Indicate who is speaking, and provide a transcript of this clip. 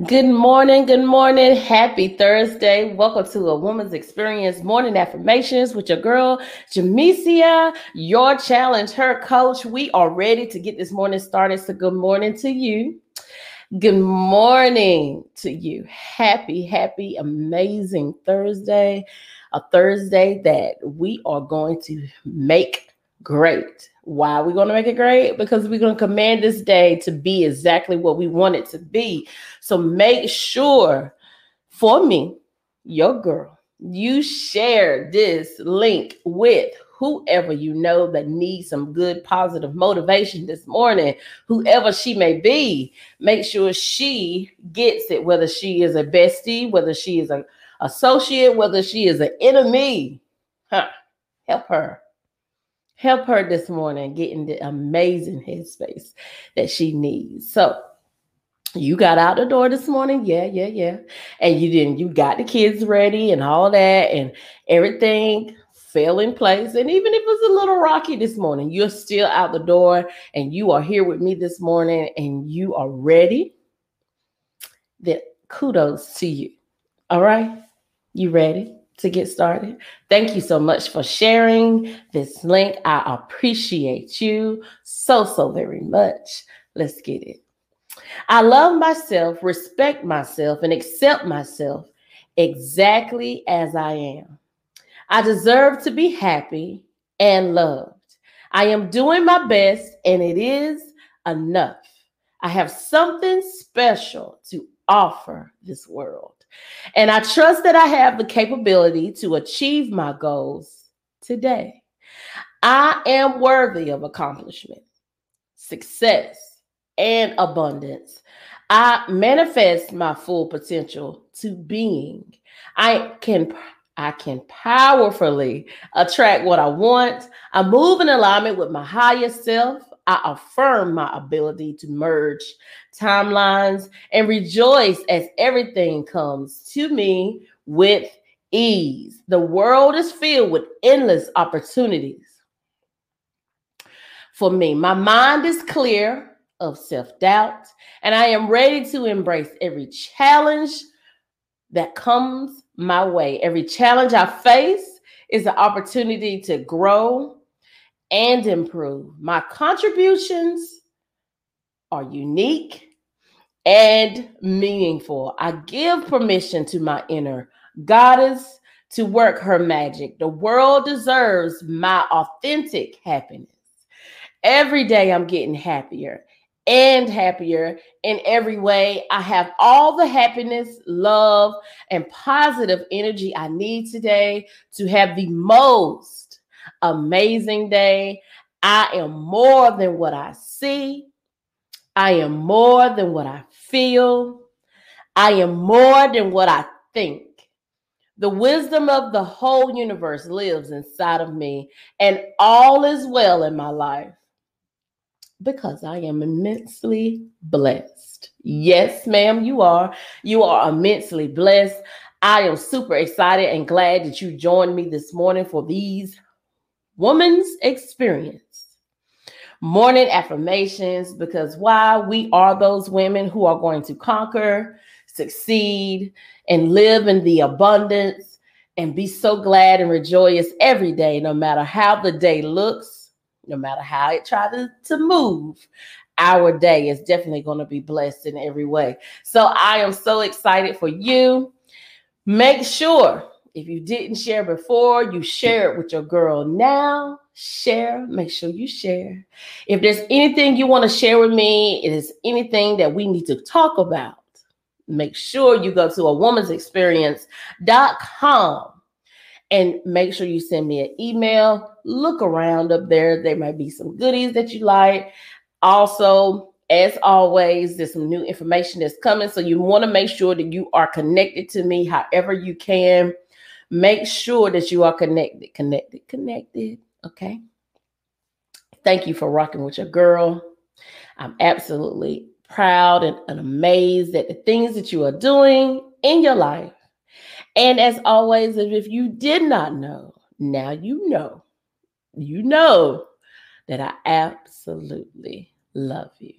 Speaker 1: Good morning, good morning. Happy Thursday. Welcome to a Woman's Experience Morning Affirmations with your girl, Jamesia, your challenge, her coach. We are ready to get this morning started. So, good morning to you. Good morning to you. Happy, happy, amazing Thursday. A Thursday that we are going to make great. Why are we going to make it great? Because we're going to command this day to be exactly what we want it to be. So make sure for me, your girl, you share this link with whoever you know that needs some good positive motivation this morning, whoever she may be, make sure she gets it, whether she is a bestie, whether she is an associate, whether she is an enemy. Huh. Help her help her this morning get in the amazing headspace that she needs. So you got out the door this morning, yeah, yeah, yeah. And you didn't, you got the kids ready and all that, and everything fell in place. And even if it was a little rocky this morning, you're still out the door and you are here with me this morning and you are ready. Then kudos to you. All right. You ready? To get started. Thank you so much for sharing this link. I appreciate you so, so very much. Let's get it. I love myself, respect myself, and accept myself exactly as I am. I deserve to be happy and loved. I am doing my best, and it is enough. I have something special to offer this world. And I trust that I have the capability to achieve my goals today. I am worthy of accomplishment, success, and abundance. I manifest my full potential to being. I can I can powerfully attract what I want. I move in alignment with my highest self. I affirm my ability to merge timelines and rejoice as everything comes to me with ease. The world is filled with endless opportunities for me. My mind is clear of self doubt, and I am ready to embrace every challenge that comes my way. Every challenge I face is an opportunity to grow and improve. My contributions are unique and meaningful. I give permission to my inner goddess to work her magic. The world deserves my authentic happiness. Every day I'm getting happier and happier in every way. I have all the happiness, love, and positive energy I need today to have the most amazing day. I am more than what I see. I am more than what I feel. I am more than what I think. The wisdom of the whole universe lives inside of me, and all is well in my life because I am immensely blessed. Yes, ma'am, you are. You are immensely blessed. I am super excited and glad that you joined me this morning for these woman's experience. Morning affirmations, because why we are those women who are going to conquer, succeed, and live in the abundance and be so glad and rejoice every day, no matter how the day looks, no matter how it tries to, to move. Our day is definitely going to be blessed in every way. So I am so excited for you. Make sure if you didn't share before, you share it with your girl now. Share, make sure you share. If there's anything you want to share with me, it is anything that we need to talk about, make sure you go to a woman's experience.com and make sure you send me an email. Look around up there. There might be some goodies that you like. Also, as always, there's some new information that's coming. So you want to make sure that you are connected to me however you can. Make sure that you are connected, connected, connected. Okay. Thank you for rocking with your girl. I'm absolutely proud and, and amazed at the things that you are doing in your life. And as always, if you did not know, now you know, you know that I absolutely love you.